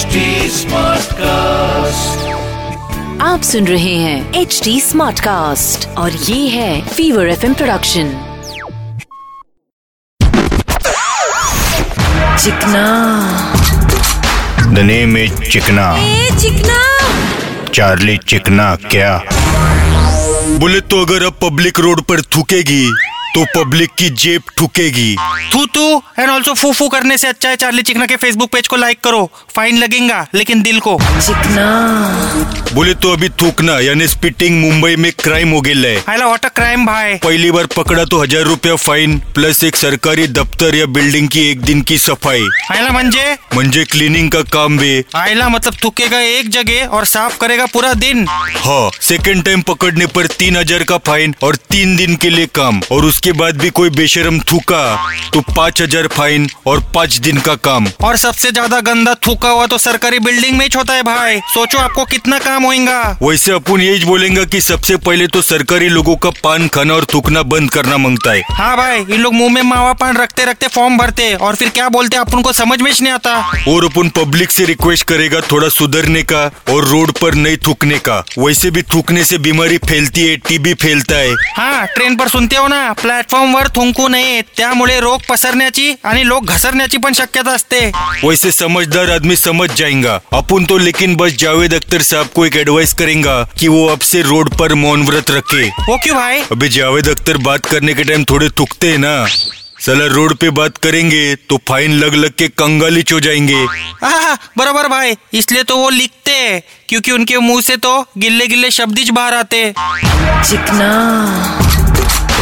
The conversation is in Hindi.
HD Smartcast. आप सुन रहे हैं एच डी स्मार्ट कास्ट और ये है fever F M production Chikna. The name is Chikna. ए चिकना। चार्ली चिकना क्या? बोले तो अगर अब पब्लिक रोड पर थूकेगी तो पब्लिक की जेब ठुकेगी। थू थू एंड ऑल्सो फू फू करने से अच्छा है चार्ली चिकना के फेसबुक पेज को लाइक करो। फाइन लगेगा लेकिन दिल को। चिकना। बोले तो अभी थूकना यानी स्पिटिंग मुंबई में क्राइम हो गेला है। आयला व्हाट अ क्राइम भाई पहली बार पकड़ा तो हज़ार रुपया फाइन प्लस एक सरकारी दफ्तर या बिल्डिंग की एक दिन की सफ़ाई। आयला म्हणजे म्हणजे क्लीनिंग का काम भी। आयला मतलब थूकेगा एक जगह और साफ़ करेगा पूरा दिन। हाँ सेकेंड टाइम पकड़ने पर तीन हज़ार का फाइन और तीन दिन के लिए काम और उसके बाद भी कोई बेशरम थूका तो पाँच हज़ार फाइन और पाँच दिन का काम। और सबसे ज़्यादा गंदा थूका हुआ तो सरकारी बिल्डिंग में ही होता है भाई। सोचो आपको कितना काम होगा वैसे अपन यही बोलेंगे कि सबसे पहले तो सरकारी लोगों का पान खाना और थूकना बंद करना माँगता है। हाँ भाई इन लोग मुँह में मावा पान रखते रखते फॉर्म भरते और फिर क्या बोलते अपन को समझ में नहीं आता। और अपन पब्लिक से रिक्वेस्ट करेगा थोड़ा सुधरने का और रोड पर नहीं थूकने का। वैसे भी थूकने से बीमारी फैलती है टीबी फैलता है। हाँ ट्रेन पर सुनते हो ना प्लॅटफॉर्मवर थुंकू नये. त्यामुळे रोग पसरण्याची आणि लोक घसरण्याची पण शक्यता असते. वैसे समझदार आदमी समझ जाएगा अपन तो लेकिन बस जावेद अख्तर साहब को एक एडवाइस करेंगे कि वो अब से रोड पर मौन व्रत रखे। वो क्यों भाई. अभी जावेद अख्तर बात करने के टाइम थोड़े थुकते है ना। साला रोड पे बात करेंगे तो फाइन लग लग के कंगालिच हो जाएँगे। हाँ बराबर भाई. इसलिए तो वो लिखते हैं क्योंकि उनके मुँह से तो गिल्ले गिल्ले शब्द ही बाहर आते चिकना।